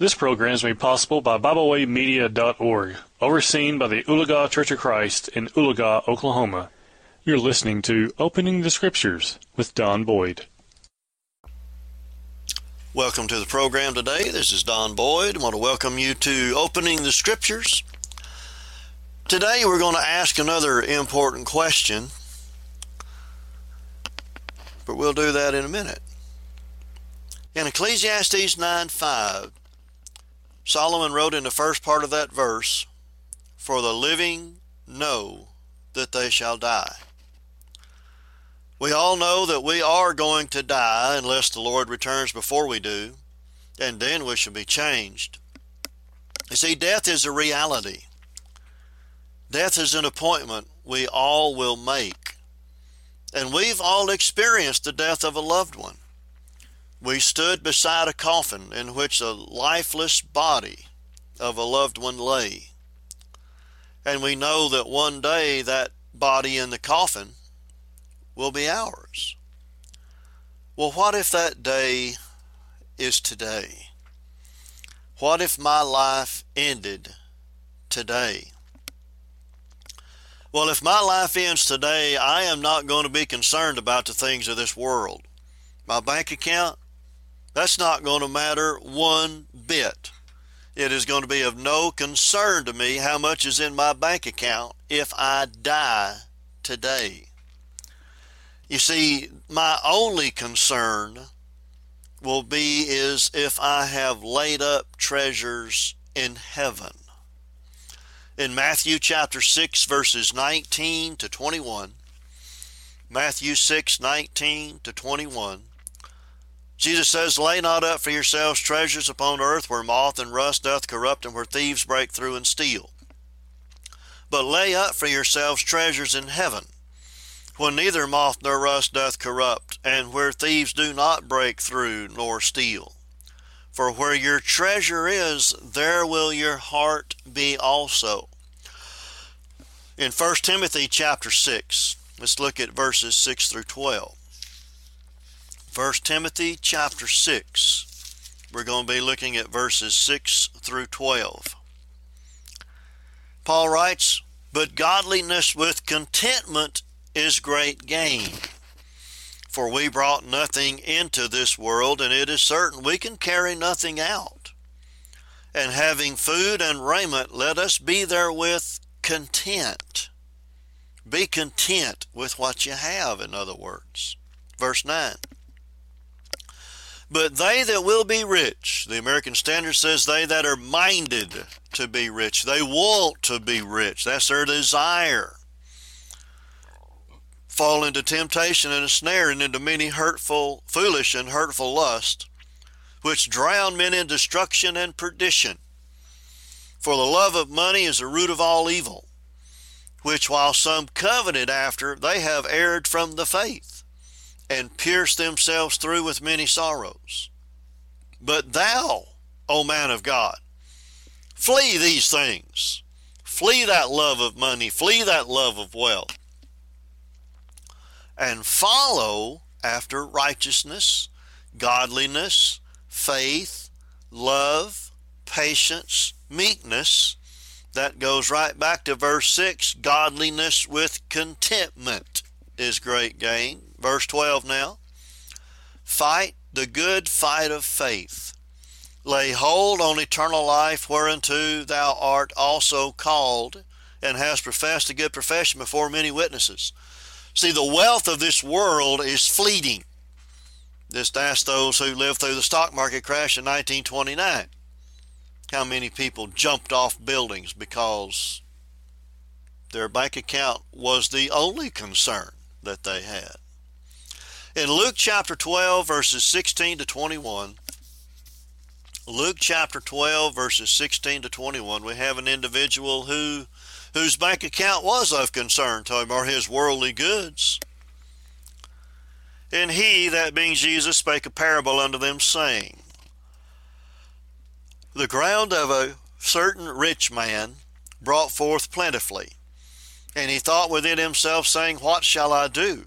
This program is made possible by BibleWayMedia.org, overseen by the Oologah Church of Christ in Oologah, Oklahoma. You're listening to Opening the Scriptures with Don Boyd. Welcome to the program today. This is Don Boyd. I want to welcome you to Opening the Scriptures. Today we're going to ask another important question, but we'll do that in a minute. In Ecclesiastes 9 5, Solomon wrote in the first part of that verse, For the living know that they shall die. We all know that we are going to die unless the Lord returns before we do, and then we shall be changed. You see, death is a reality. Death is an appointment we all will make. And we've all experienced the death of a loved one. We stood beside a coffin in which a lifeless body of a loved one lay. And we know that one day that body in the coffin will be ours. Well, what if that day is today? What if my life ended today? Well, if my life ends today, I am not going to be concerned about the things of this world. My bank account, that's not going to matter one bit. It is going to be of no concern to me how much is in my bank account if I die today. You see, my only concern will be is if I have laid up treasures in heaven. In Matthew chapter 6 verses 19 to 21, Matthew 6, 19 to 21, Jesus says, Lay not up for yourselves treasures upon earth where moth and rust doth corrupt and where thieves break through and steal. But lay up for yourselves treasures in heaven, when neither moth nor rust doth corrupt, and where thieves do not break through nor steal. For where your treasure is, there will your heart be also. In 1 Timothy chapter 6, let's look at verses 6 through 12. 1 Timothy chapter 6. We're going to be looking at verses 6 through 12. Paul writes, But godliness with contentment is great gain. For we brought nothing into this world, and it is certain we can carry nothing out. And having food and raiment, let us be therewith content. Be content with what you have, in other words. Verse 9. But they that will be rich, the American Standard says they that are minded to be rich, they want to be rich. That's their desire. Fall into temptation and a snare and into many hurtful, foolish and hurtful lusts, which drown men in destruction and perdition. For the love of money is the root of all evil, which while some coveted after, they have erred from the faith and pierce themselves through with many sorrows. But thou, O man of God, flee these things. Flee that love of money, flee that love of wealth, and follow after righteousness, godliness, faith, love, patience, meekness. That goes right back to verse 6 godliness with contentment is great gain. Verse 12 now. Fight the good fight of faith. Lay hold on eternal life whereunto thou art also called and hast professed a good profession before many witnesses. See, the wealth of this world is fleeting. Just ask those who lived through the stock market crash in 1929. How many people jumped off buildings because their bank account was the only concern that they had? In Luke chapter 12, verses 16 to 21, Luke chapter 12, verses 16 to 21, we have an individual who whose bank account was of concern to him, or his worldly goods. And he, that being Jesus, spake a parable unto them, saying, The ground of a certain rich man brought forth plentifully. And he thought within himself, saying, What shall I do?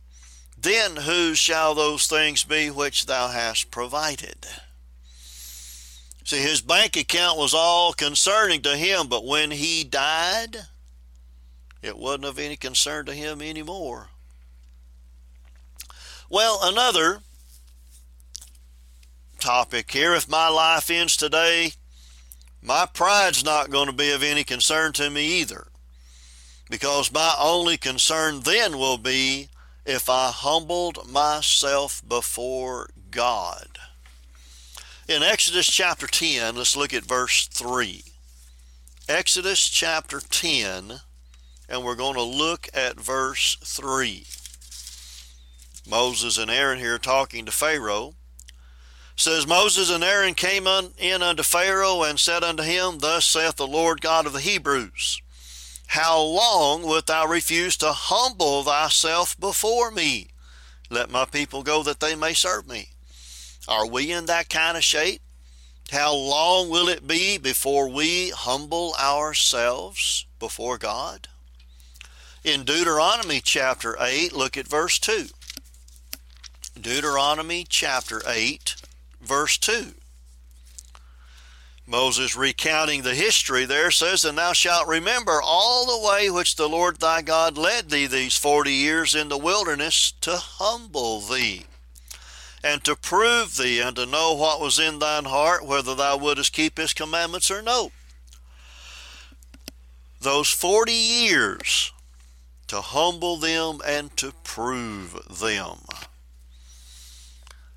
Then whose shall those things be which thou hast provided? See, his bank account was all concerning to him, but when he died, it wasn't of any concern to him anymore. Well, another topic here if my life ends today, my pride's not going to be of any concern to me either. Because my only concern then will be if I humbled myself before God. In Exodus chapter 10, let's look at verse 3. Exodus chapter 10, and we're going to look at verse 3. Moses and Aaron here talking to Pharaoh. says Moses and Aaron came in unto Pharaoh and said unto him, Thus saith the Lord God of the Hebrews, How long wilt thou refuse to humble thyself before me? Let my people go that they may serve me. Are we in that kind of shape? How long will it be before we humble ourselves before God? In Deuteronomy chapter 8, look at verse 2. Deuteronomy chapter 8, verse 2. Moses recounting the history there says, And thou shalt remember all the way which the Lord thy God led thee these forty years in the wilderness to humble thee, and to prove thee, and to know what was in thine heart, whether thou wouldest keep his commandments or no. Those forty years to humble them and to prove them.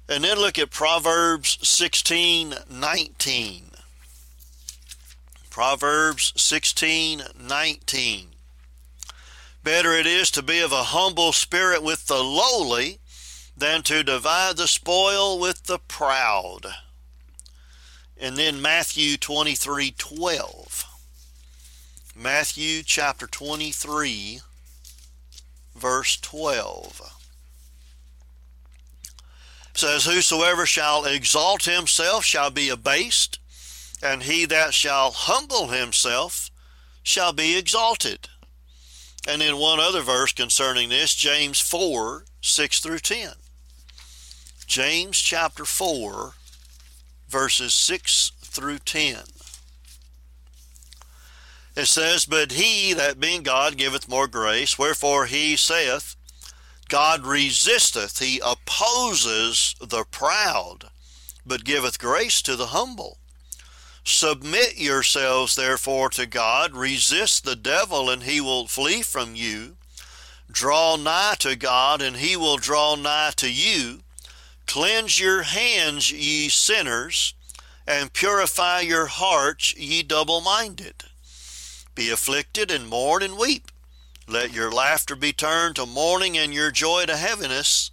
And then look at Proverbs 16 19. Proverbs 16:19 Better it is to be of a humble spirit with the lowly than to divide the spoil with the proud. And then Matthew 23:12 Matthew chapter 23, verse 12 says, Whosoever shall exalt himself shall be abased, and he that shall humble himself shall be exalted. And in one other verse concerning this, James 4 6 through 10. James chapter 4, verses 6 through 10. It says, But he that being God giveth more grace, wherefore he saith, God resisteth, he opposes the proud, but giveth grace to the humble. Submit yourselves therefore to God, resist the devil, and he will flee from you. Draw nigh to God, and he will draw nigh to you. Cleanse your hands, ye sinners, and purify your hearts, ye double minded. Be afflicted, and mourn, and weep. Let your laughter be turned to mourning and your joy to heaviness.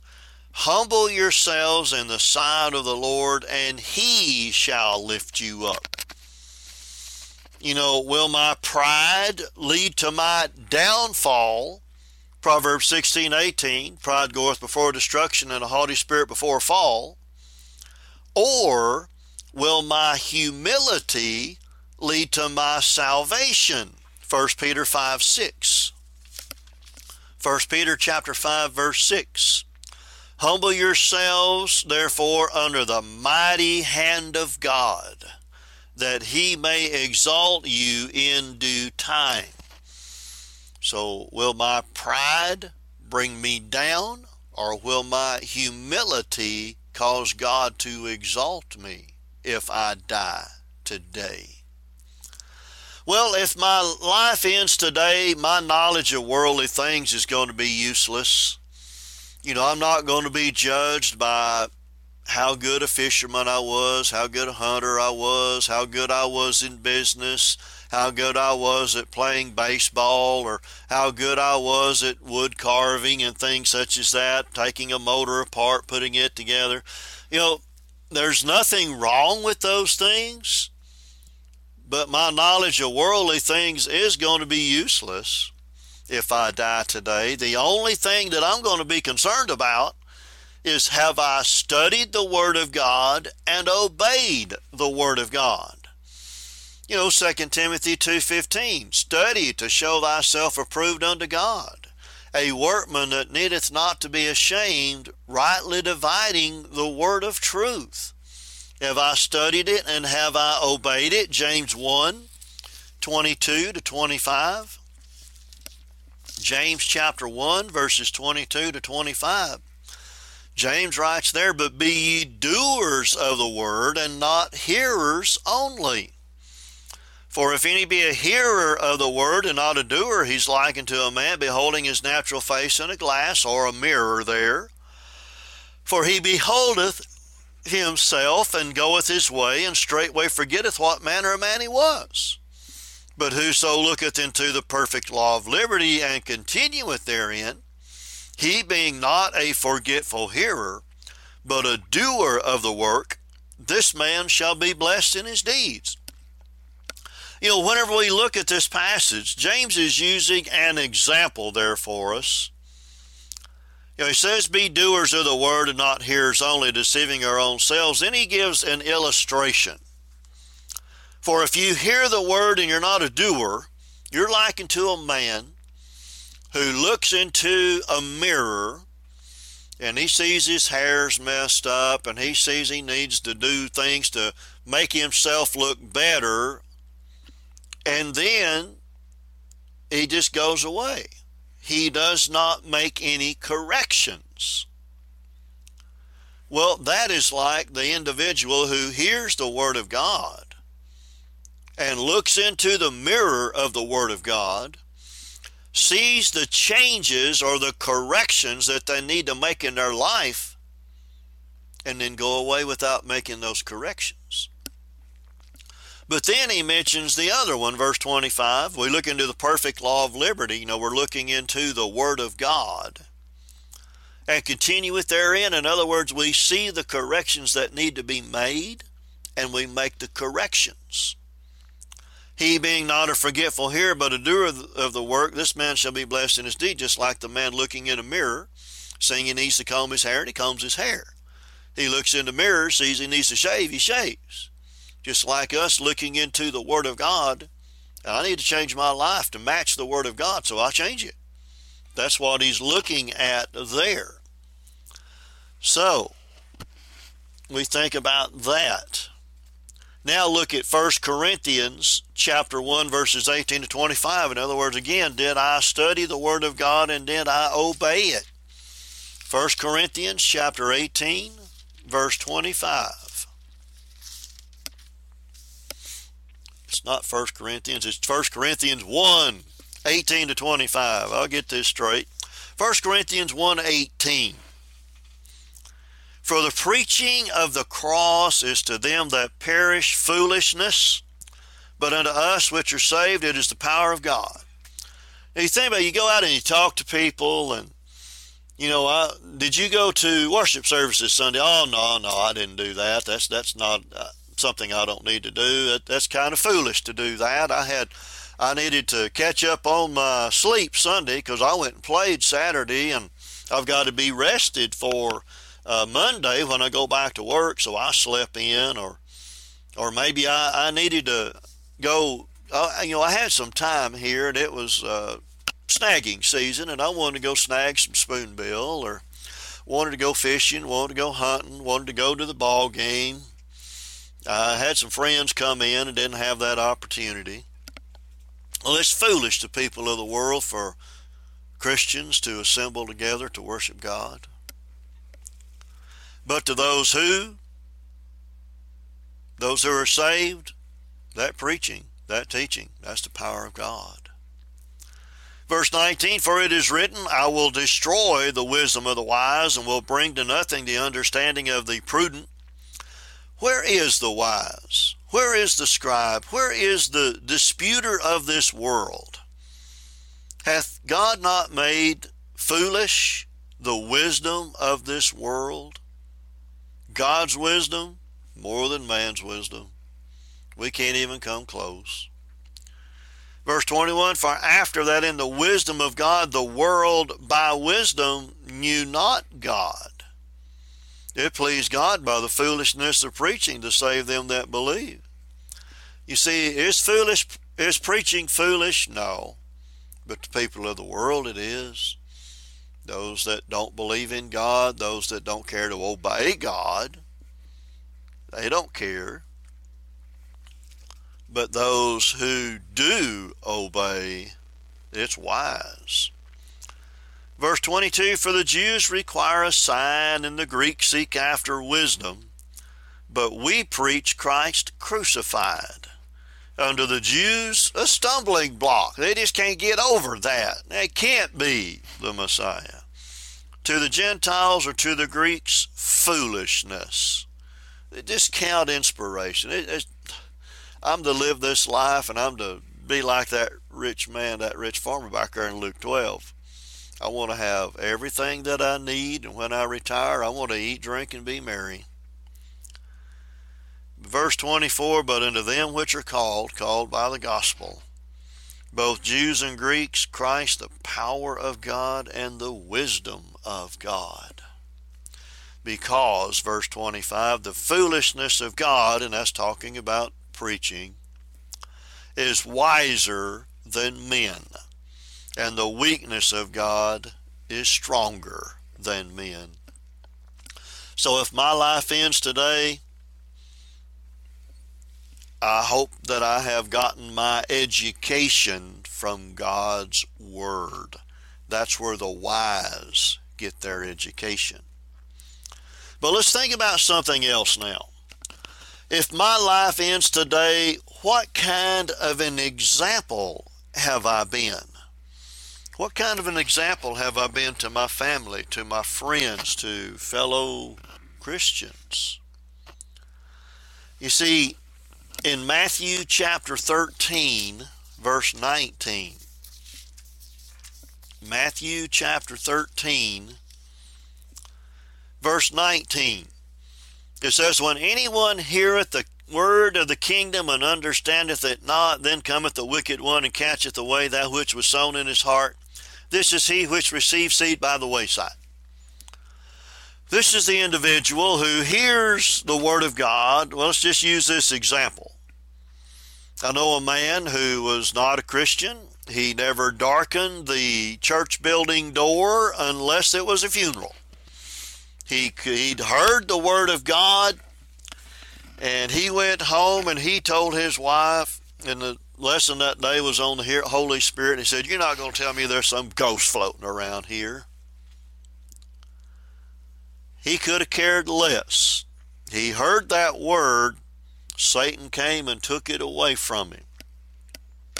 Humble yourselves in the sight of the Lord, and he shall lift you up. You know, will my pride lead to my downfall? Proverbs 16, 18, pride goeth before destruction and a haughty spirit before fall. Or will my humility lead to my salvation? 1 Peter 5, 6. 1 Peter chapter 5 verse 6. Humble yourselves therefore under the mighty hand of God, that he may exalt you in due time. So will my pride bring me down, or will my humility cause God to exalt me if I die today? Well, if my life ends today, my knowledge of worldly things is going to be useless. You know, I'm not going to be judged by how good a fisherman I was, how good a hunter I was, how good I was in business, how good I was at playing baseball, or how good I was at wood carving and things such as that, taking a motor apart, putting it together. You know, there's nothing wrong with those things but my knowledge of worldly things is going to be useless if I die today. The only thing that I'm going to be concerned about is have I studied the Word of God and obeyed the Word of God? You know, 2 Timothy 2.15, Study to show thyself approved unto God, a workman that needeth not to be ashamed, rightly dividing the Word of truth. Have I studied it and have I obeyed it? James 1, 22 to 25. James chapter 1, verses 22 to 25. James writes there, But be ye doers of the word, and not hearers only. For if any be a hearer of the word and not a doer, he's likened to a man beholding his natural face in a glass or a mirror there. For he beholdeth himself and goeth his way, and straightway forgetteth what manner of man he was. But whoso looketh into the perfect law of liberty and continueth therein, he being not a forgetful hearer, but a doer of the work, this man shall be blessed in his deeds. You know, whenever we look at this passage, James is using an example there for us. You know, he says, Be doers of the word and not hearers only, deceiving our own selves. Then he gives an illustration. For if you hear the word and you're not a doer, you're likened to a man who looks into a mirror and he sees his hair's messed up and he sees he needs to do things to make himself look better and then he just goes away. He does not make any corrections. Well, that is like the individual who hears the Word of God and looks into the mirror of the Word of God sees the changes or the corrections that they need to make in their life and then go away without making those corrections. But then he mentions the other one, verse 25. We look into the perfect law of liberty. You know, we're looking into the Word of God and continue with therein. In other words, we see the corrections that need to be made and we make the corrections. He being not a forgetful hearer, but a doer of the work, this man shall be blessed in his deed, just like the man looking in a mirror, saying he needs to comb his hair, and he combs his hair. He looks in the mirror, sees he needs to shave, he shaves. Just like us looking into the Word of God, I need to change my life to match the Word of God, so I change it. That's what he's looking at there. So, we think about that. Now look at 1 Corinthians chapter 1 verses 18 to 25. In other words, again, did I study the word of God and did I obey it? 1 Corinthians chapter 18 verse 25. It's not 1 Corinthians, it's 1 Corinthians 1 18 to 25. I'll get this straight. 1 Corinthians 1 18. For the preaching of the cross is to them that perish foolishness, but unto us which are saved it is the power of God. Now you think about it, you go out and you talk to people and you know, I, did you go to worship services Sunday? Oh no, no, I didn't do that. That's that's not uh, something I don't need to do. That, that's kind of foolish to do that. I had I needed to catch up on my sleep Sunday because I went and played Saturday, and I've got to be rested for uh, Monday when I go back to work, so I slept in, or or maybe I, I needed to go. Uh, you know, I had some time here, and it was uh, snagging season, and I wanted to go snag some spoonbill, or wanted to go fishing, wanted to go hunting, wanted to go to the ball game. I had some friends come in and didn't have that opportunity. Well, it's foolish to people of the world for Christians to assemble together to worship God. But to those who, those who are saved, that preaching, that teaching, that's the power of God. Verse 19, For it is written, I will destroy the wisdom of the wise, and will bring to nothing the understanding of the prudent. Where is the wise? Where is the scribe? Where is the disputer of this world? Hath God not made foolish the wisdom of this world? God's wisdom more than man's wisdom. We can't even come close. Verse 21 For after that, in the wisdom of God, the world by wisdom knew not God. It pleased God by the foolishness of preaching to save them that believe. You see, is foolish is preaching foolish? No. But the people of the world it is. Those that don't believe in God, those that don't care to obey God, they don't care. But those who do obey, it's wise. Verse 22 For the Jews require a sign, and the Greeks seek after wisdom. But we preach Christ crucified. Unto the Jews, a stumbling block. They just can't get over that. They can't be the Messiah. To the Gentiles or to the Greeks, foolishness. They discount inspiration. It, I'm to live this life and I'm to be like that rich man, that rich farmer back there in Luke 12. I want to have everything that I need, and when I retire, I want to eat, drink, and be merry. Verse 24 But unto them which are called, called by the gospel, both Jews and Greeks, Christ, the power of God and the wisdom of God. Because, verse 25, the foolishness of God, and that's talking about preaching, is wiser than men and the weakness of God is stronger than men. So if my life ends today, I hope that I have gotten my education from God's Word. That's where the wise get their education. But let's think about something else now. If my life ends today, what kind of an example have I been? What kind of an example have I been to my family, to my friends, to fellow Christians? You see, in Matthew chapter 13, verse 19, Matthew chapter 13, verse 19, it says, When anyone heareth the word of the kingdom and understandeth it not, then cometh the wicked one and catcheth away that which was sown in his heart. This is he which receives seed by the wayside. This is the individual who hears the Word of God. Well, let's just use this example. I know a man who was not a Christian. He never darkened the church building door unless it was a funeral. He, he'd heard the Word of God, and he went home and he told his wife, and the lesson that day was on the Holy Spirit. He said, You're not going to tell me there's some ghost floating around here. He could have cared less. He heard that word, Satan came and took it away from him.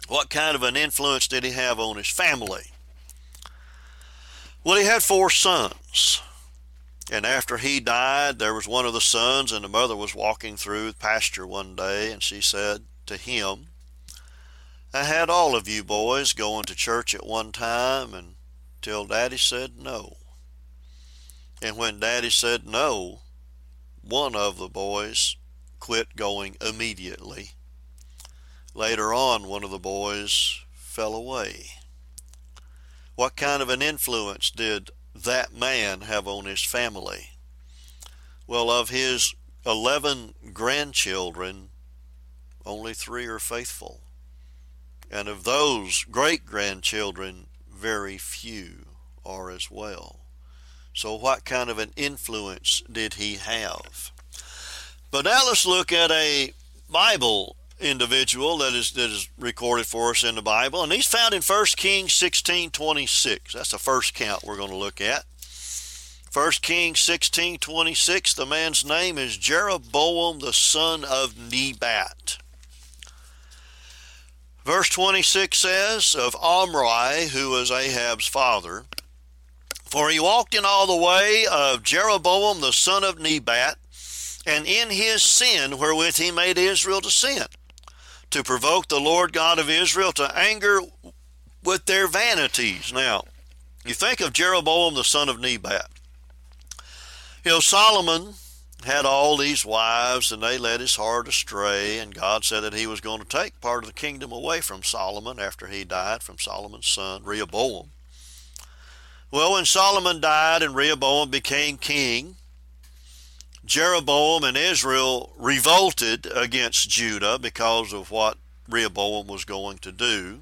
What kind of an influence did he have on his family? Well, he had four sons. And after he died, there was one of the sons, and the mother was walking through the pasture one day, and she said to him, I had all of you boys going to church at one time until Daddy said no. And when Daddy said no, one of the boys quit going immediately. Later on, one of the boys fell away. What kind of an influence did that man have on his family? Well, of his 11 grandchildren, only three are faithful and of those great grandchildren, very few are as well. So, what kind of an influence did he have? But now let's look at a Bible individual that is that is recorded for us in the Bible, and he's found in 1 Kings 16:26. That's the first count we're going to look at. 1 Kings 16:26. The man's name is Jeroboam the son of Nebat. Verse 26 says of Omri, who was Ahab's father, For he walked in all the way of Jeroboam the son of Nebat, and in his sin wherewith he made Israel to sin, to provoke the Lord God of Israel to anger with their vanities. Now, you think of Jeroboam the son of Nebat. You know, Solomon had all these wives and they led his heart astray and God said that he was going to take part of the kingdom away from Solomon after he died from Solomon's son Rehoboam. Well, when Solomon died and Rehoboam became king, Jeroboam and Israel revolted against Judah because of what Rehoboam was going to do.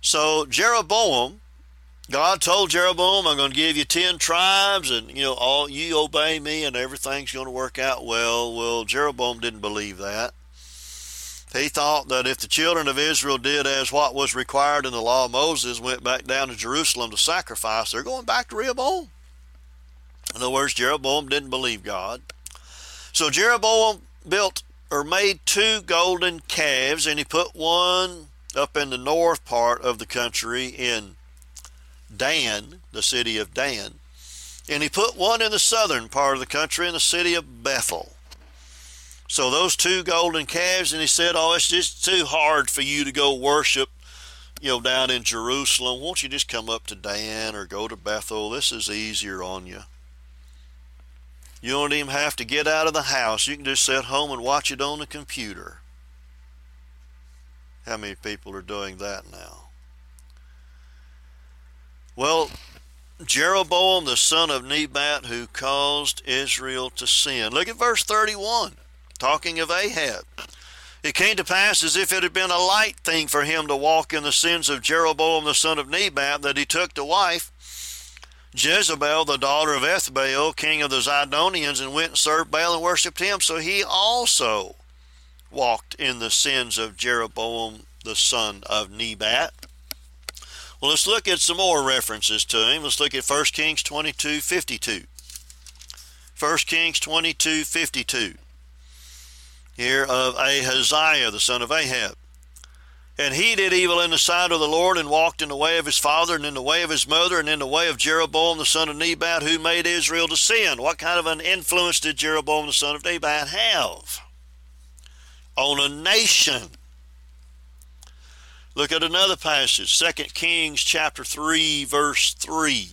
So Jeroboam God told Jeroboam, I'm going to give you 10 tribes and, you know, all you obey me and everything's going to work out well. Well, Jeroboam didn't believe that. He thought that if the children of Israel did as what was required in the law of Moses, went back down to Jerusalem to sacrifice, they're going back to Rehoboam. In other words, Jeroboam didn't believe God. So Jeroboam built or made two golden calves, and he put one up in the north part of the country in Dan, the city of Dan, and he put one in the southern part of the country in the city of Bethel. So those two golden calves, and he said, Oh, it's just too hard for you to go worship, you know, down in Jerusalem. Won't you just come up to Dan or go to Bethel? This is easier on you. You don't even have to get out of the house. You can just sit home and watch it on the computer. How many people are doing that now? Well, Jeroboam the son of Nebat who caused Israel to sin. Look at verse 31, talking of Ahab. It came to pass as if it had been a light thing for him to walk in the sins of Jeroboam the son of Nebat that he took to wife Jezebel, the daughter of Ethbaal, king of the Zidonians, and went and served Baal and worshipped him. So he also walked in the sins of Jeroboam the son of Nebat. Well, let's look at some more references to him. Let's look at 1 Kings 22 52. 1 Kings 22 52. Here of Ahaziah, the son of Ahab. And he did evil in the sight of the Lord, and walked in the way of his father, and in the way of his mother, and in the way of Jeroboam the son of Nebat, who made Israel to sin. What kind of an influence did Jeroboam the son of Nebat have on a nation? Look at another passage, 2 Kings chapter 3 verse 3.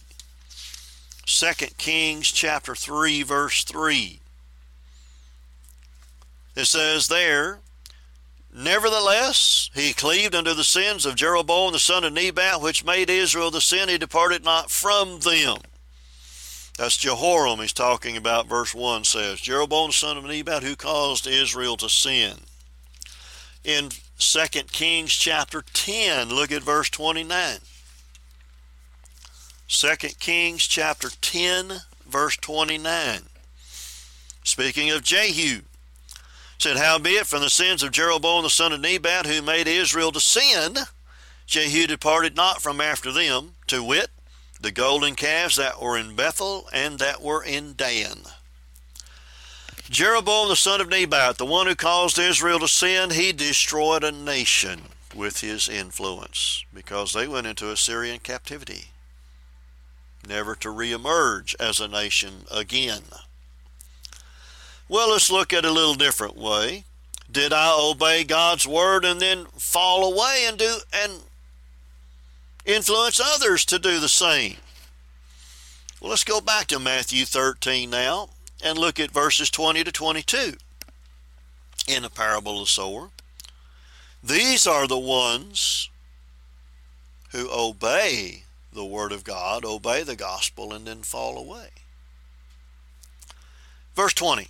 2 Kings chapter 3 verse 3. It says there, Nevertheless, he cleaved unto the sins of Jeroboam the son of Nebat, which made Israel to sin. He departed not from them. That's Jehoram he's talking about, verse 1 says. Jeroboam the son of Nebat, who caused Israel to sin. In 2 Kings chapter 10. Look at verse 29. 2 Kings chapter 10, verse 29. Speaking of Jehu, said, Howbeit from the sins of Jeroboam the son of Nebat, who made Israel to sin, Jehu departed not from after them, to wit, the golden calves that were in Bethel and that were in Dan. Jeroboam the son of Nebat, the one who caused Israel to sin, he destroyed a nation with his influence because they went into Assyrian captivity, never to reemerge as a nation again. Well, let's look at it a little different way. Did I obey God's word and then fall away and do and influence others to do the same? Well, let's go back to Matthew 13 now and look at verses 20 to 22 in the parable of the sower. These are the ones who obey the Word of God, obey the gospel, and then fall away. Verse 20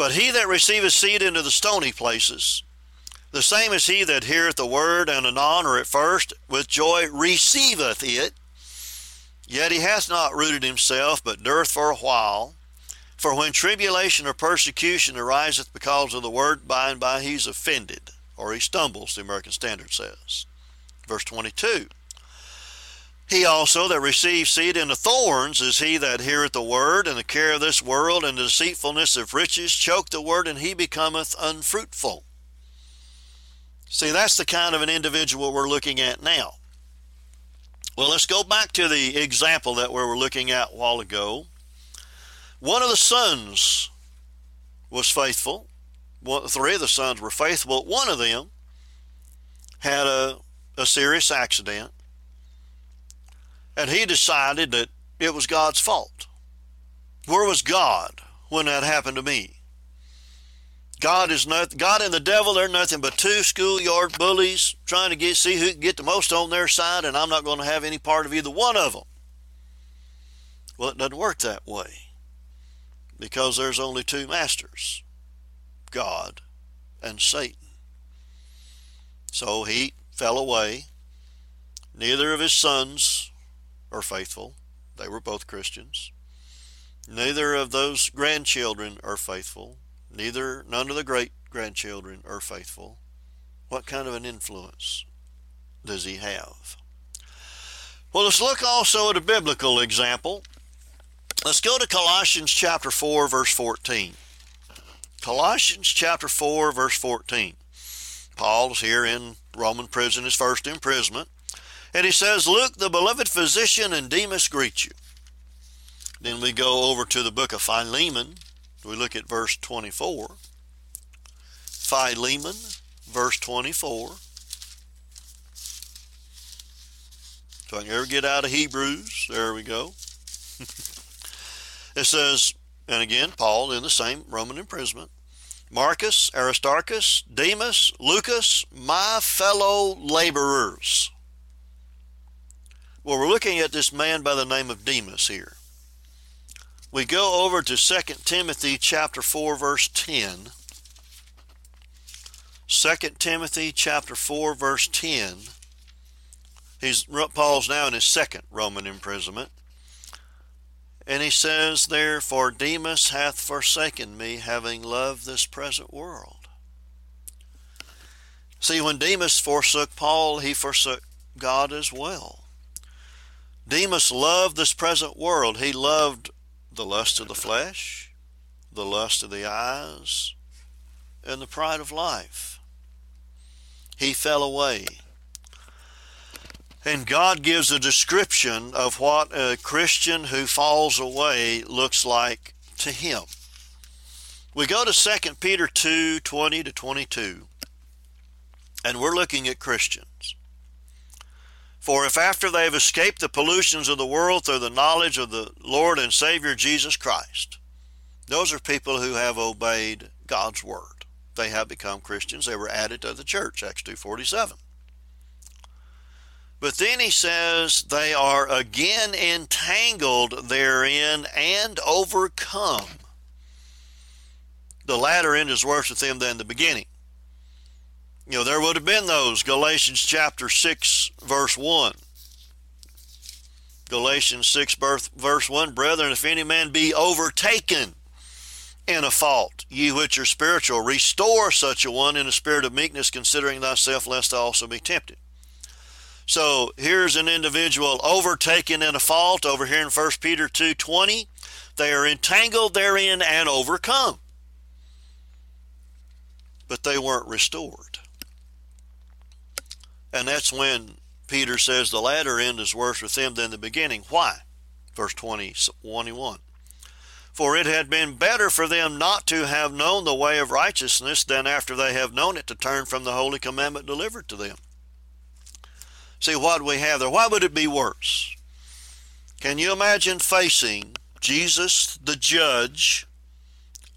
But he that receiveth seed into the stony places, the same as he that heareth the word, and anon or at first with joy receiveth it, yet he hath not rooted himself, but dureth for a while. For when tribulation or persecution ariseth because of the word, by and by he's offended, or he stumbles, the American Standard says. Verse 22. He also that receives seed in the thorns is he that heareth the word, and the care of this world and the deceitfulness of riches choke the word, and he becometh unfruitful. See, that's the kind of an individual we're looking at now. Well, let's go back to the example that we were looking at a while ago. One of the sons was faithful. One, three of the sons were faithful. One of them had a, a serious accident, and he decided that it was God's fault. Where was God when that happened to me. God is not God and the devil, they're nothing but two schoolyard bullies trying to get see who can get the most on their side, and I'm not going to have any part of either one of them. Well, it doesn't work that way. Because there's only two masters. God and Satan. So he fell away. Neither of his sons are faithful. They were both Christians. Neither of those grandchildren are faithful. Neither, none of the great grandchildren are faithful. What kind of an influence does he have? Well, let's look also at a biblical example. Let's go to Colossians chapter 4, verse 14. Colossians chapter 4, verse 14. Paul's here in Roman prison, his first imprisonment. And he says, Luke, the beloved physician, and Demas greet you. Then we go over to the book of Philemon. We look at verse 24. Philemon, verse 24. If I can ever get out of Hebrews, there we go. it says, and again, Paul in the same Roman imprisonment. Marcus, Aristarchus, Demas, Lucas, my fellow laborers. Well, we're looking at this man by the name of Demas here. We go over to 2 Timothy chapter 4 verse 10. 2 Timothy chapter 4 verse 10. He's Paul's now in his second Roman imprisonment. And he says, Therefore Demas hath forsaken me, having loved this present world. See, when Demas forsook Paul, he forsook God as well. Demas loved this present world. He loved the lust of the flesh, the lust of the eyes, and the pride of life. He fell away. And God gives a description of what a Christian who falls away looks like to him. We go to 2 Peter 2 20 to 22, and we're looking at Christians. For if after they have escaped the pollutions of the world through the knowledge of the Lord and Savior Jesus Christ, those are people who have obeyed God's word. They have become Christians. They were added to the church, Acts 2.47. But then he says they are again entangled therein and overcome. The latter end is worse with them than the beginning. You know, there would have been those, Galatians chapter 6, verse 1. Galatians 6, verse 1 Brethren, if any man be overtaken in a fault, ye which are spiritual, restore such a one in a spirit of meekness, considering thyself, lest thou also be tempted. So here's an individual overtaken in a fault over here in 1 Peter 2:20. They are entangled therein and overcome. But they weren't restored. And that's when Peter says the latter end is worse with them than the beginning. Why? Verse 20, 21. For it had been better for them not to have known the way of righteousness than after they have known it to turn from the holy commandment delivered to them. See what we have there. Why would it be worse? Can you imagine facing Jesus, the judge,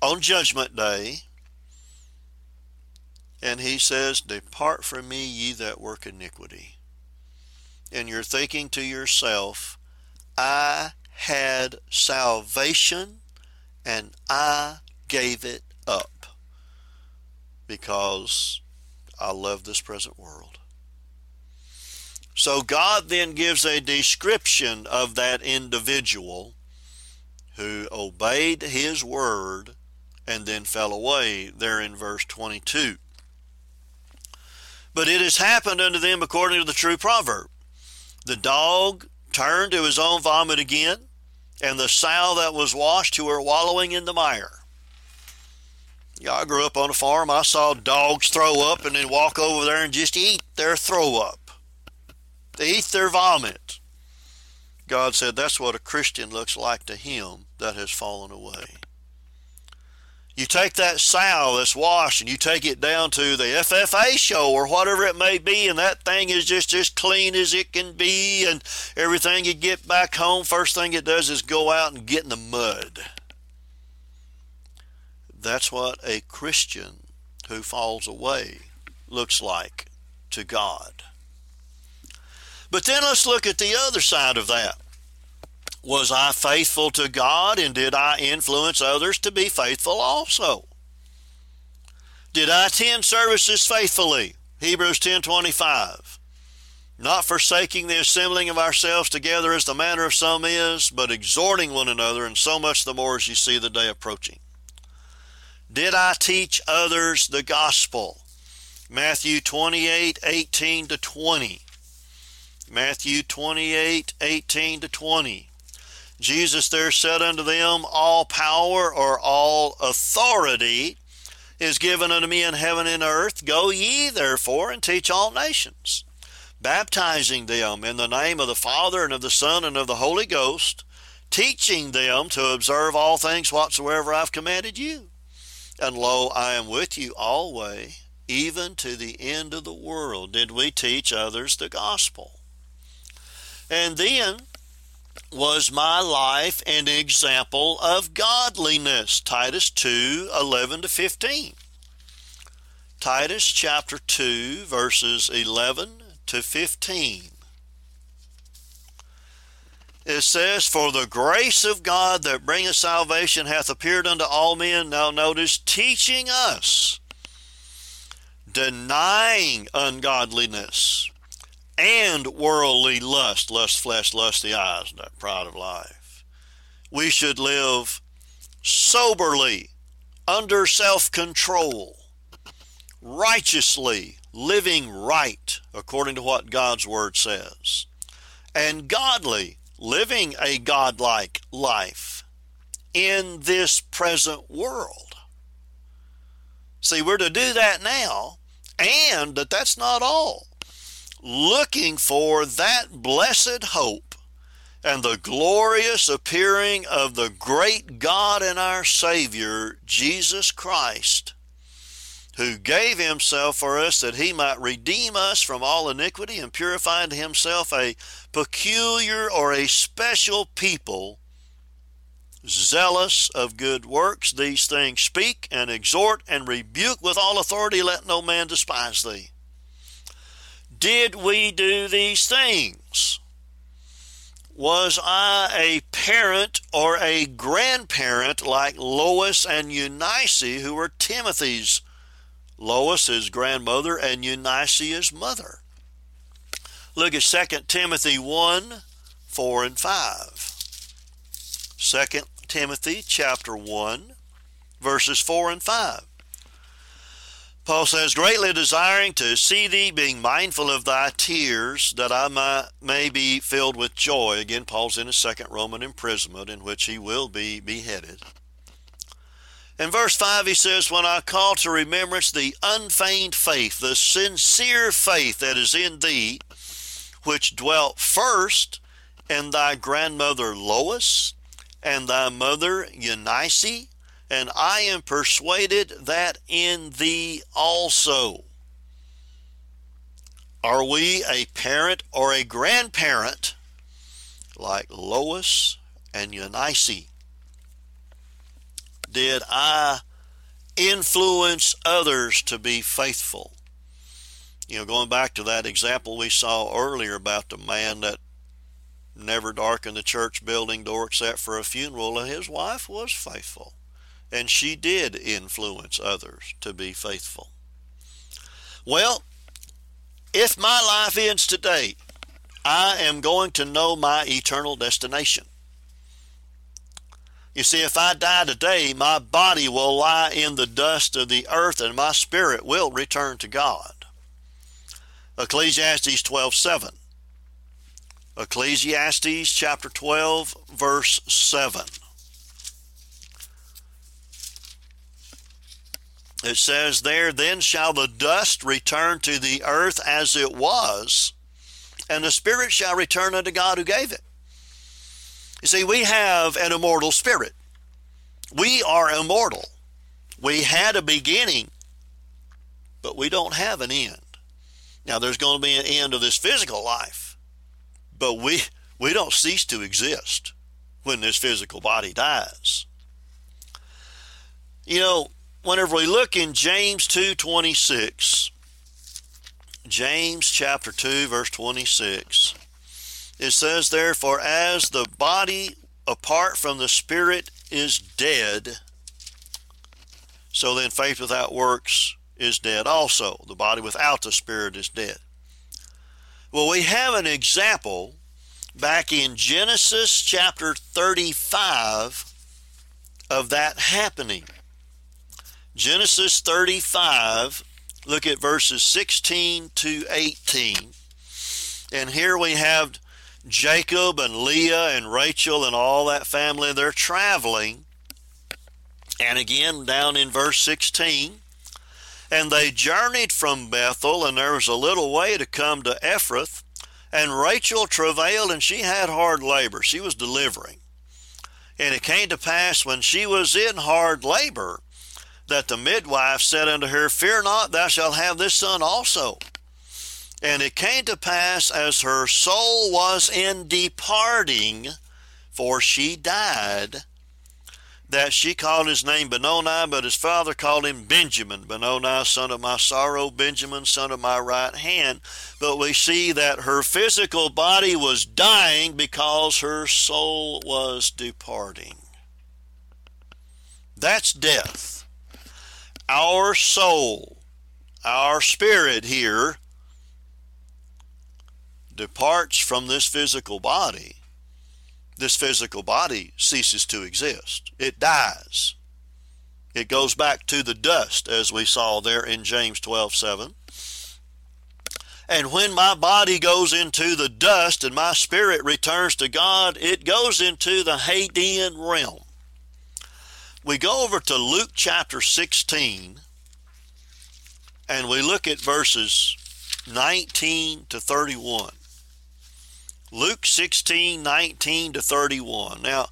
on Judgment Day, and he says, Depart from me, ye that work iniquity. And you're thinking to yourself, I had salvation and I gave it up because I love this present world. So God then gives a description of that individual who obeyed his word and then fell away there in verse 22. But it has happened unto them according to the true proverb. The dog turned to his own vomit again, and the sow that was washed to her wallowing in the mire. Yeah, I grew up on a farm. I saw dogs throw up and then walk over there and just eat their throw up. They eat their vomit. God said that's what a Christian looks like to him that has fallen away. You take that sow that's washed and you take it down to the FFA show or whatever it may be, and that thing is just as clean as it can be, and everything you get back home, first thing it does is go out and get in the mud. That's what a Christian who falls away looks like to God. But then let's look at the other side of that. Was I faithful to God and did I influence others to be faithful also? Did I attend services faithfully? Hebrews 10:25. Not forsaking the assembling of ourselves together as the manner of some is, but exhorting one another, and so much the more as you see the day approaching. Did I teach others the gospel? Matthew 28:18 to 20. Matthew 28 18 to 20. Jesus there said unto them, All power or all authority is given unto me in heaven and earth. Go ye therefore and teach all nations, baptizing them in the name of the Father and of the Son and of the Holy Ghost, teaching them to observe all things whatsoever I've commanded you. And lo, I am with you always even to the end of the world did we teach others the gospel. And then was my life an example of godliness. Titus 2 11 to 15. Titus chapter 2, verses 11 to 15. It says, For the grace of God that bringeth salvation hath appeared unto all men. Now notice, teaching us denying ungodliness and worldly lust, lust flesh, lust the eyes, that pride of life. We should live soberly, under self control, righteously, living right according to what God's Word says, and godly, living a godlike life in this present world. See, we're to do that now and that that's not all. Looking for that blessed hope and the glorious appearing of the great God and our Savior, Jesus Christ, who gave himself for us that he might redeem us from all iniquity and purify unto himself a peculiar or a special people zealous of good works. These things speak and exhort and rebuke with all authority. Let no man despise thee. Did we do these things? Was I a parent or a grandparent like Lois and Eunice, who were Timothy's? Lois, grandmother, and Eunice, mother. Look at 2 Timothy 1 4 and 5. 2 Timothy chapter 1, verses 4 and 5. Paul says, Greatly desiring to see thee, being mindful of thy tears, that I may, may be filled with joy. Again, Paul's in his second Roman imprisonment, in which he will be beheaded. In verse 5, he says, When I call to remembrance the unfeigned faith, the sincere faith that is in thee, which dwelt first in thy grandmother Lois and thy mother Eunice, and I am persuaded that in thee also. Are we a parent or a grandparent like Lois and Eunice? Did I influence others to be faithful? You know, going back to that example we saw earlier about the man that never darkened the church building door except for a funeral, and his wife was faithful. And she did influence others to be faithful. Well, if my life ends today, I am going to know my eternal destination. You see, if I die today, my body will lie in the dust of the earth and my spirit will return to God. Ecclesiastes 12 7. Ecclesiastes chapter 12, verse 7. It says there, Then shall the dust return to the earth as it was, and the spirit shall return unto God who gave it. You see, we have an immortal spirit. We are immortal. We had a beginning, but we don't have an end. Now, there's going to be an end of this physical life but we, we don't cease to exist when this physical body dies. You know, whenever we look in James 2:26, James chapter 2 verse 26, it says therefore as the body apart from the spirit is dead, so then faith without works is dead also. The body without the spirit is dead. Well, we have an example back in Genesis chapter 35 of that happening. Genesis 35, look at verses 16 to 18. And here we have Jacob and Leah and Rachel and all that family. They're traveling. And again, down in verse 16, and they journeyed from Bethel, and there was a little way to come to Ephrath. And Rachel travailed, and she had hard labor. She was delivering. And it came to pass when she was in hard labor that the midwife said unto her, Fear not, thou shalt have this son also. And it came to pass as her soul was in departing, for she died, that she called his name Benoni, but his father called him Benjamin. Benoni, son of my sorrow, Benjamin, son of my right hand. But we see that her physical body was dying because her soul was departing. That's death. Our soul, our spirit here, departs from this physical body this physical body ceases to exist. It dies. It goes back to the dust, as we saw there in James 12 7. And when my body goes into the dust and my spirit returns to God, it goes into the Hadean realm. We go over to Luke chapter 16 and we look at verses 19 to 31. Luke 16, 19 to 31. Now,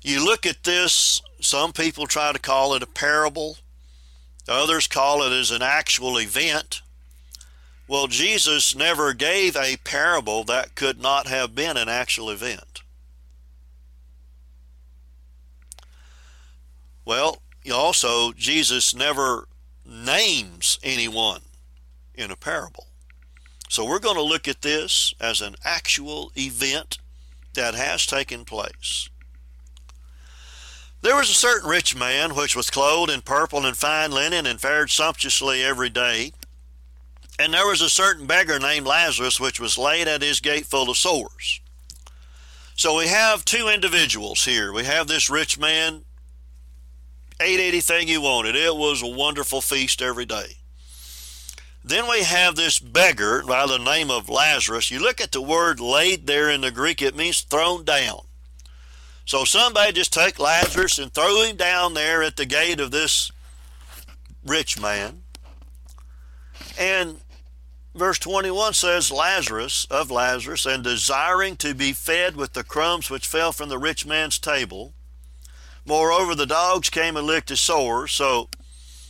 you look at this, some people try to call it a parable, others call it as an actual event. Well, Jesus never gave a parable that could not have been an actual event. Well, also, Jesus never names anyone in a parable. So we're going to look at this as an actual event that has taken place. There was a certain rich man which was clothed in purple and fine linen and fared sumptuously every day. And there was a certain beggar named Lazarus which was laid at his gate full of sores. So we have two individuals here. We have this rich man, ate anything he wanted. It was a wonderful feast every day. Then we have this beggar by the name of Lazarus. You look at the word laid there in the Greek, it means thrown down. So somebody just took Lazarus and threw him down there at the gate of this rich man. And verse 21 says, Lazarus, of Lazarus, and desiring to be fed with the crumbs which fell from the rich man's table. Moreover, the dogs came and licked his sores. So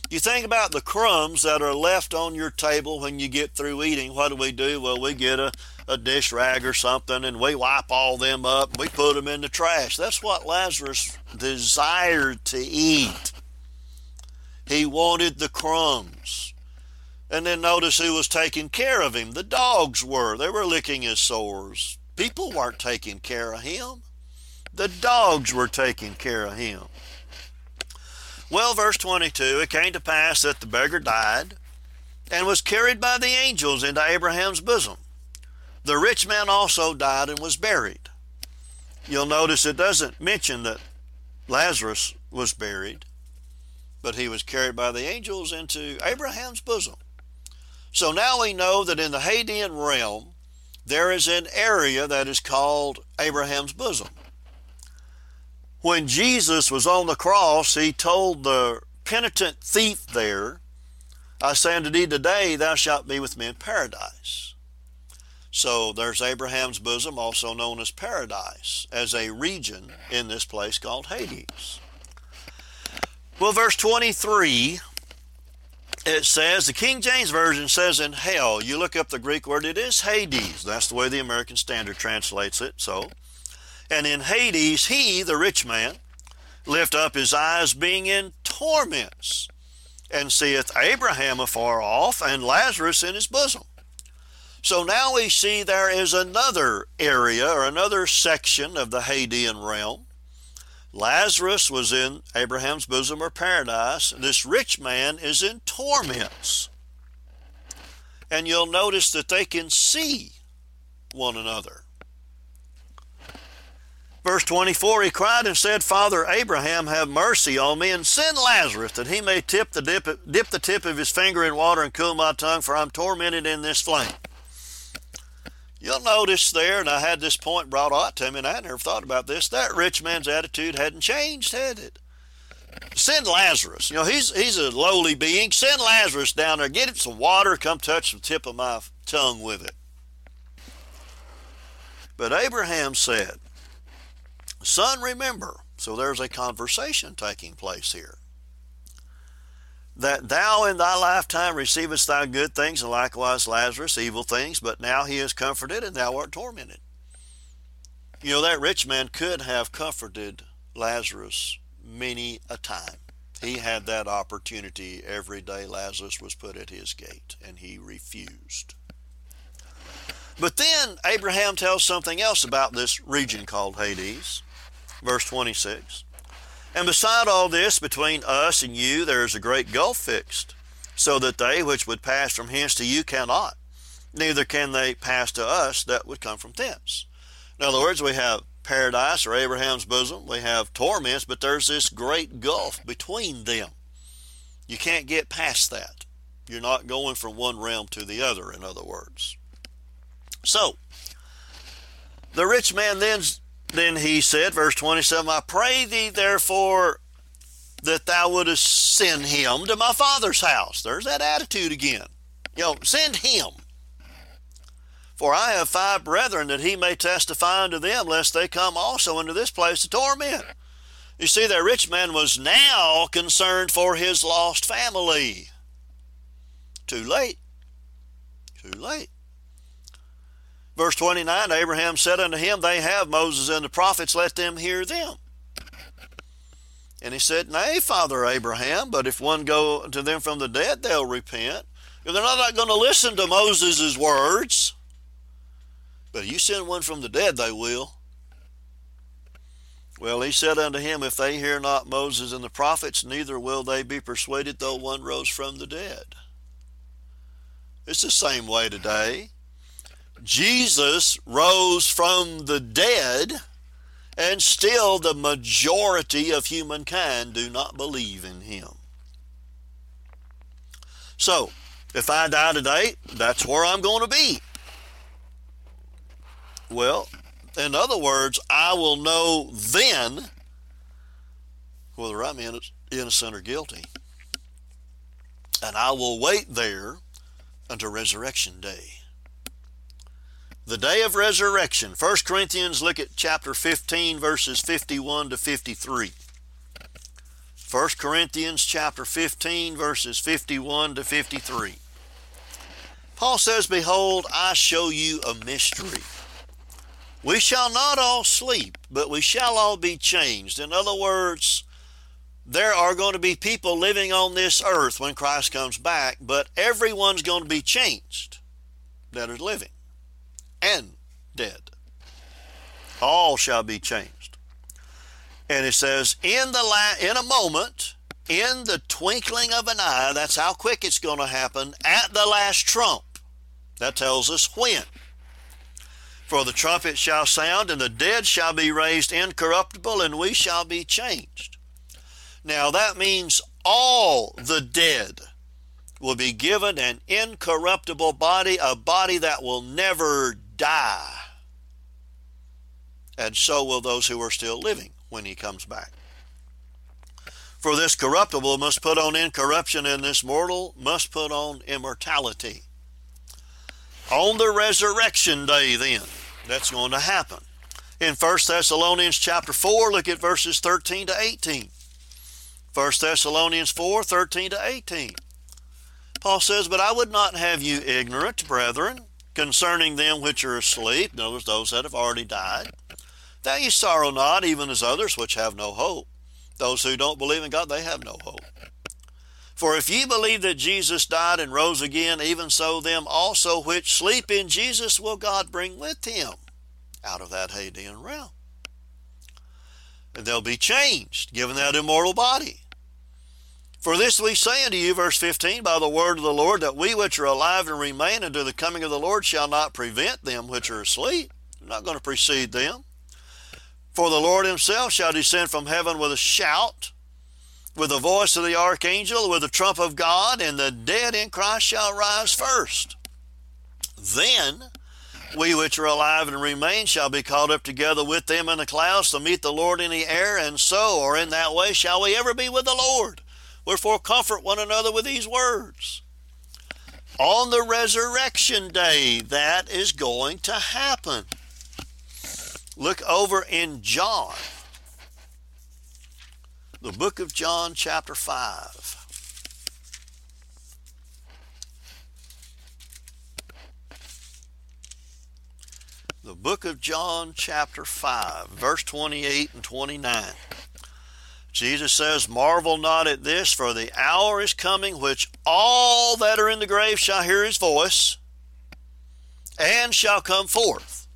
you think about the crumbs that are left on your table when you get through eating. What do we do? Well, we get a, a dish rag or something and we wipe all them up. We put them in the trash. That's what Lazarus desired to eat. He wanted the crumbs. And then notice who was taking care of him. The dogs were. They were licking his sores. People weren't taking care of him. The dogs were taking care of him. Well, verse 22 it came to pass that the beggar died and was carried by the angels into Abraham's bosom. The rich man also died and was buried. You'll notice it doesn't mention that Lazarus was buried, but he was carried by the angels into Abraham's bosom. So now we know that in the Hadean realm, there is an area that is called Abraham's bosom when Jesus was on the cross, he told the penitent thief there, I say unto thee today, thou shalt be with me in paradise. So there's Abraham's bosom, also known as paradise, as a region in this place called Hades. Well, verse 23, it says, the King James Version says in hell. You look up the Greek word, it is Hades. That's the way the American Standard translates it. So and in Hades, he, the rich man, lift up his eyes, being in torments, and seeth Abraham afar off, and Lazarus in his bosom. So now we see there is another area or another section of the Hadean realm. Lazarus was in Abraham's bosom or paradise. This rich man is in torments. And you'll notice that they can see one another. Verse 24, he cried and said, Father Abraham, have mercy on me, and send Lazarus that he may tip the dip, dip the tip of his finger in water and cool my tongue, for I'm tormented in this flame. You'll notice there, and I had this point brought out to me, and I never thought about this, that rich man's attitude hadn't changed, had it? Send Lazarus. You know, he's he's a lowly being. Send Lazarus down there. Get him some water. Come touch the tip of my tongue with it. But Abraham said, Son, remember. So there's a conversation taking place here that thou in thy lifetime receivest thy good things, and likewise Lazarus evil things, but now he is comforted, and thou art tormented. You know, that rich man could have comforted Lazarus many a time. He had that opportunity every day Lazarus was put at his gate, and he refused. But then Abraham tells something else about this region called Hades. Verse 26. And beside all this, between us and you, there is a great gulf fixed, so that they which would pass from hence to you cannot, neither can they pass to us that would come from thence. In other words, we have paradise or Abraham's bosom, we have torments, but there's this great gulf between them. You can't get past that. You're not going from one realm to the other, in other words. So, the rich man then then he said, verse 27, I pray thee therefore that thou wouldest send him to my father's house. There's that attitude again. You know, send him. For I have five brethren that he may testify unto them, lest they come also into this place to torment. You see, that rich man was now concerned for his lost family. Too late. Too late. Verse 29 Abraham said unto him, They have Moses and the prophets, let them hear them. And he said, Nay, Father Abraham, but if one go to them from the dead, they'll repent. If they're not going to listen to Moses' words, but you send one from the dead, they will. Well, he said unto him, If they hear not Moses and the prophets, neither will they be persuaded, though one rose from the dead. It's the same way today. Jesus rose from the dead, and still the majority of humankind do not believe in him. So, if I die today, that's where I'm going to be. Well, in other words, I will know then whether I'm innocent or guilty. And I will wait there until resurrection day the day of resurrection. 1 Corinthians, look at chapter 15, verses 51 to 53. 1 Corinthians chapter 15, verses 51 to 53. Paul says, Behold, I show you a mystery. We shall not all sleep, but we shall all be changed. In other words, there are going to be people living on this earth when Christ comes back, but everyone's going to be changed that is living and dead. All shall be changed. And it says, in the la- in a moment, in the twinkling of an eye, that's how quick it's going to happen, at the last trump. That tells us when. For the trumpet shall sound, and the dead shall be raised incorruptible, and we shall be changed. Now that means all the dead will be given an incorruptible body, a body that will never die. And so will those who are still living when he comes back. For this corruptible must put on incorruption, and this mortal must put on immortality. On the resurrection day, then, that's going to happen. In 1 Thessalonians chapter 4, look at verses 13 to 18. 1 Thessalonians 4, 13 to 18. Paul says, But I would not have you ignorant, brethren, concerning them which are asleep, notice those that have already died, that ye sorrow not, even as others which have no hope. Those who don't believe in God, they have no hope. For if ye believe that Jesus died and rose again, even so them also which sleep in Jesus will God bring with him out of that Hadean realm. And they'll be changed, given that immortal body. For this we say unto you, verse 15, by the word of the Lord, that we which are alive and remain unto the coming of the Lord shall not prevent them which are asleep. We're not going to precede them. For the Lord himself shall descend from heaven with a shout, with the voice of the archangel, with the trump of God, and the dead in Christ shall rise first. Then we which are alive and remain shall be caught up together with them in the clouds to meet the Lord in the air, and so, or in that way, shall we ever be with the Lord. Wherefore, comfort one another with these words. On the resurrection day, that is going to happen. Look over in John, the book of John, chapter 5. The book of John, chapter 5, verse 28 and 29. Jesus says, Marvel not at this, for the hour is coming which all that are in the grave shall hear his voice, and shall come forth.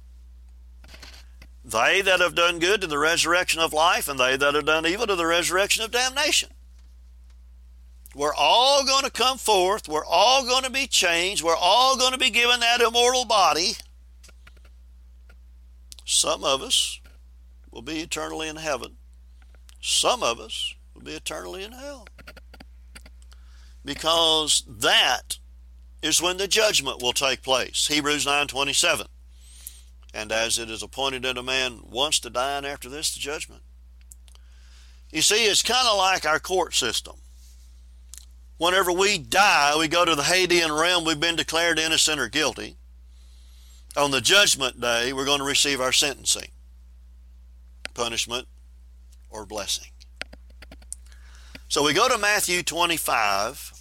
They that have done good to the resurrection of life, and they that have done evil to the resurrection of damnation. We're all going to come forth. We're all going to be changed. We're all going to be given that immortal body. Some of us will be eternally in heaven. Some of us will be eternally in hell. Because that is when the judgment will take place. Hebrews 9:27. And as it is appointed unto man once to die, and after this the judgment. You see, it's kind of like our court system. Whenever we die, we go to the Hadean realm, we've been declared innocent or guilty. On the judgment day, we're going to receive our sentencing, punishment, or blessing. So we go to Matthew 25.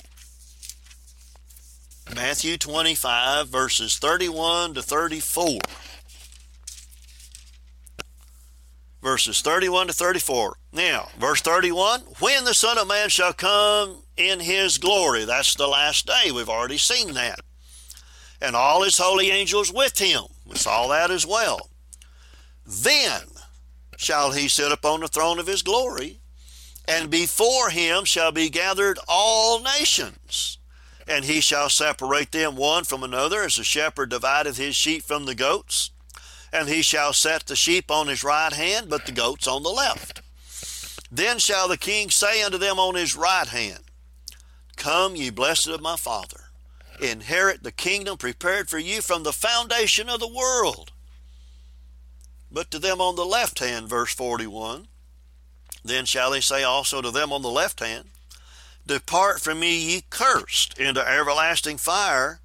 Matthew 25, verses 31 to 34. Verses 31 to 34. Now, verse 31 When the Son of Man shall come in his glory, that's the last day. We've already seen that. And all his holy angels with him. We saw that as well. Then shall he sit upon the throne of his glory, and before him shall be gathered all nations. And he shall separate them one from another, as the shepherd divideth his sheep from the goats. And he shall set the sheep on his right hand, but the goats on the left. Then shall the king say unto them on his right hand, Come, ye blessed of my Father, inherit the kingdom prepared for you from the foundation of the world. But to them on the left hand, verse 41, then shall he say also to them on the left hand, Depart from me, ye cursed, into everlasting fire,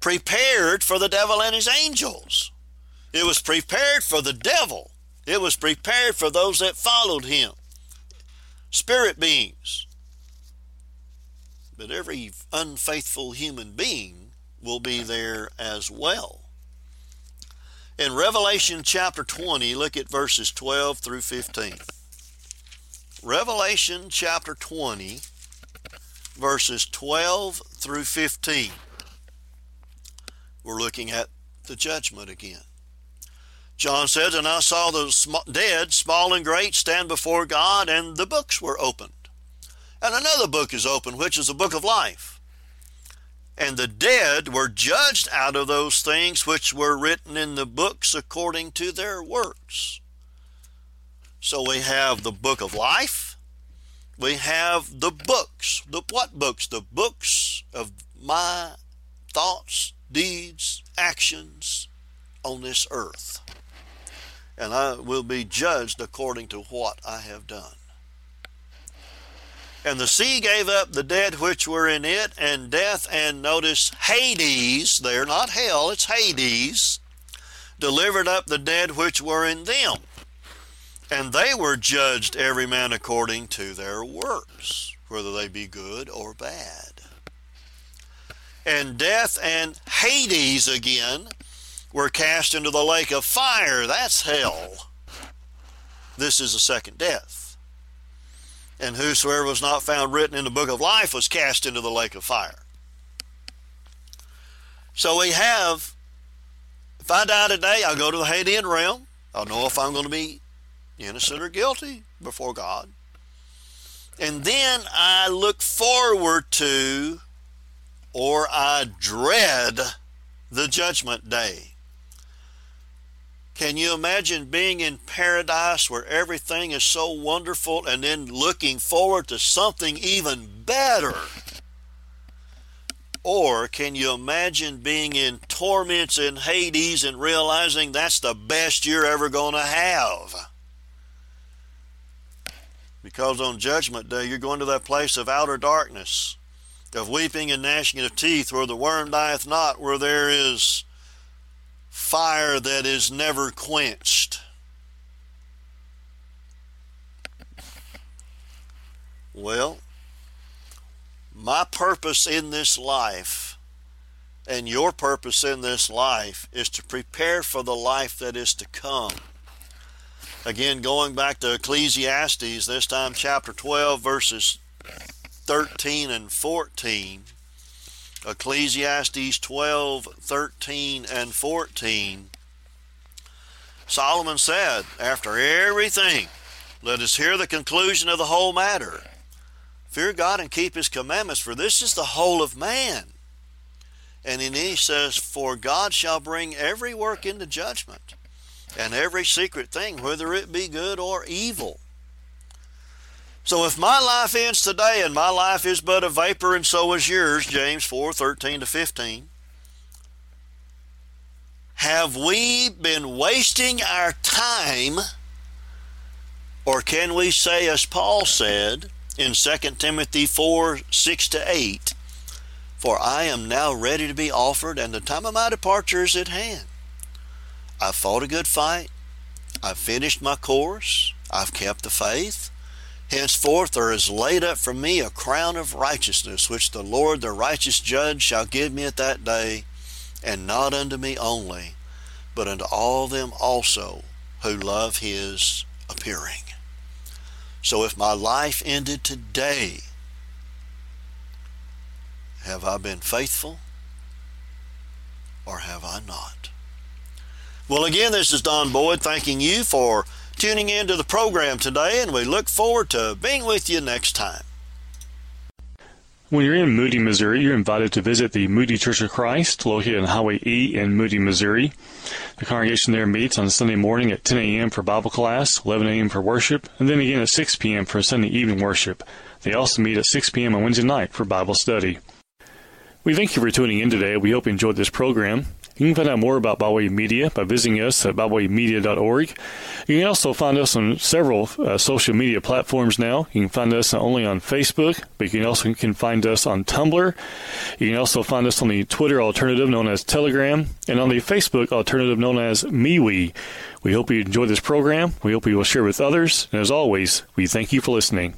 prepared for the devil and his angels. It was prepared for the devil. It was prepared for those that followed him. Spirit beings. But every unfaithful human being will be there as well. In Revelation chapter 20, look at verses 12 through 15. Revelation chapter 20, verses 12 through 15. We're looking at the judgment again. John says, And I saw the dead, small and great, stand before God, and the books were opened. And another book is opened, which is the book of life. And the dead were judged out of those things which were written in the books according to their works. So we have the book of life. We have the books. The what books? The books of my thoughts, deeds, actions on this earth. And I will be judged according to what I have done. And the sea gave up the dead which were in it, and death, and notice Hades, there, not hell, it's Hades, delivered up the dead which were in them. And they were judged every man according to their works, whether they be good or bad. And death and Hades again were cast into the lake of fire. That's hell. This is the second death. And whosoever was not found written in the book of life was cast into the lake of fire. So we have, if I die today, I'll go to the Hadean realm. I'll know if I'm going to be innocent or guilty before God. And then I look forward to, or I dread, the judgment day. Can you imagine being in paradise where everything is so wonderful and then looking forward to something even better? Or can you imagine being in torments in Hades and realizing that's the best you're ever going to have? Because on Judgment Day, you're going to that place of outer darkness, of weeping and gnashing of teeth, where the worm dieth not, where there is fire that is never quenched. Well, my purpose in this life and your purpose in this life is to prepare for the life that is to come. Again, going back to Ecclesiastes, this time chapter 12, verses 13 and 14. Ecclesiastes 12, 13, and 14, Solomon said, After everything, let us hear the conclusion of the whole matter. Fear God and keep his commandments, for this is the whole of man. And then he says, For God shall bring every work into judgment, and every secret thing, whether it be good or evil. So if my life ends today and my life is but a vapor and so is yours, James 4 13 to 15, have we been wasting our time? Or can we say, as Paul said in 2 Timothy 4 6 to 8, For I am now ready to be offered, and the time of my departure is at hand. I've fought a good fight. I've finished my course. I've kept the faith. Henceforth there is laid up for me a crown of righteousness, which the Lord the righteous judge shall give me at that day, and not unto me only, but unto all them also who love his appearing. So if my life ended today, have I been faithful or have I not? Well, again, this is Don Boyd thanking you for tuning in to the program today, and we look forward to being with you next time. When you're in Moody, Missouri, you're invited to visit the Moody Church of Christ, located on Highway E in Moody, Missouri. The congregation there meets on Sunday morning at 10 a.m. for Bible class, 11 a.m. for worship, and then again at 6 p.m. for Sunday evening worship. They also meet at 6 p.m. on Wednesday night for Bible study. We thank you for tuning in today. We hope you enjoyed this program. You can find out more about Byway Media by visiting us at bywaymedia.org. You can also find us on several uh, social media platforms now. You can find us not only on Facebook, but you can also can find us on Tumblr. You can also find us on the Twitter alternative known as Telegram and on the Facebook alternative known as MeWe. We hope you enjoyed this program. We hope you will share with others. And as always, we thank you for listening.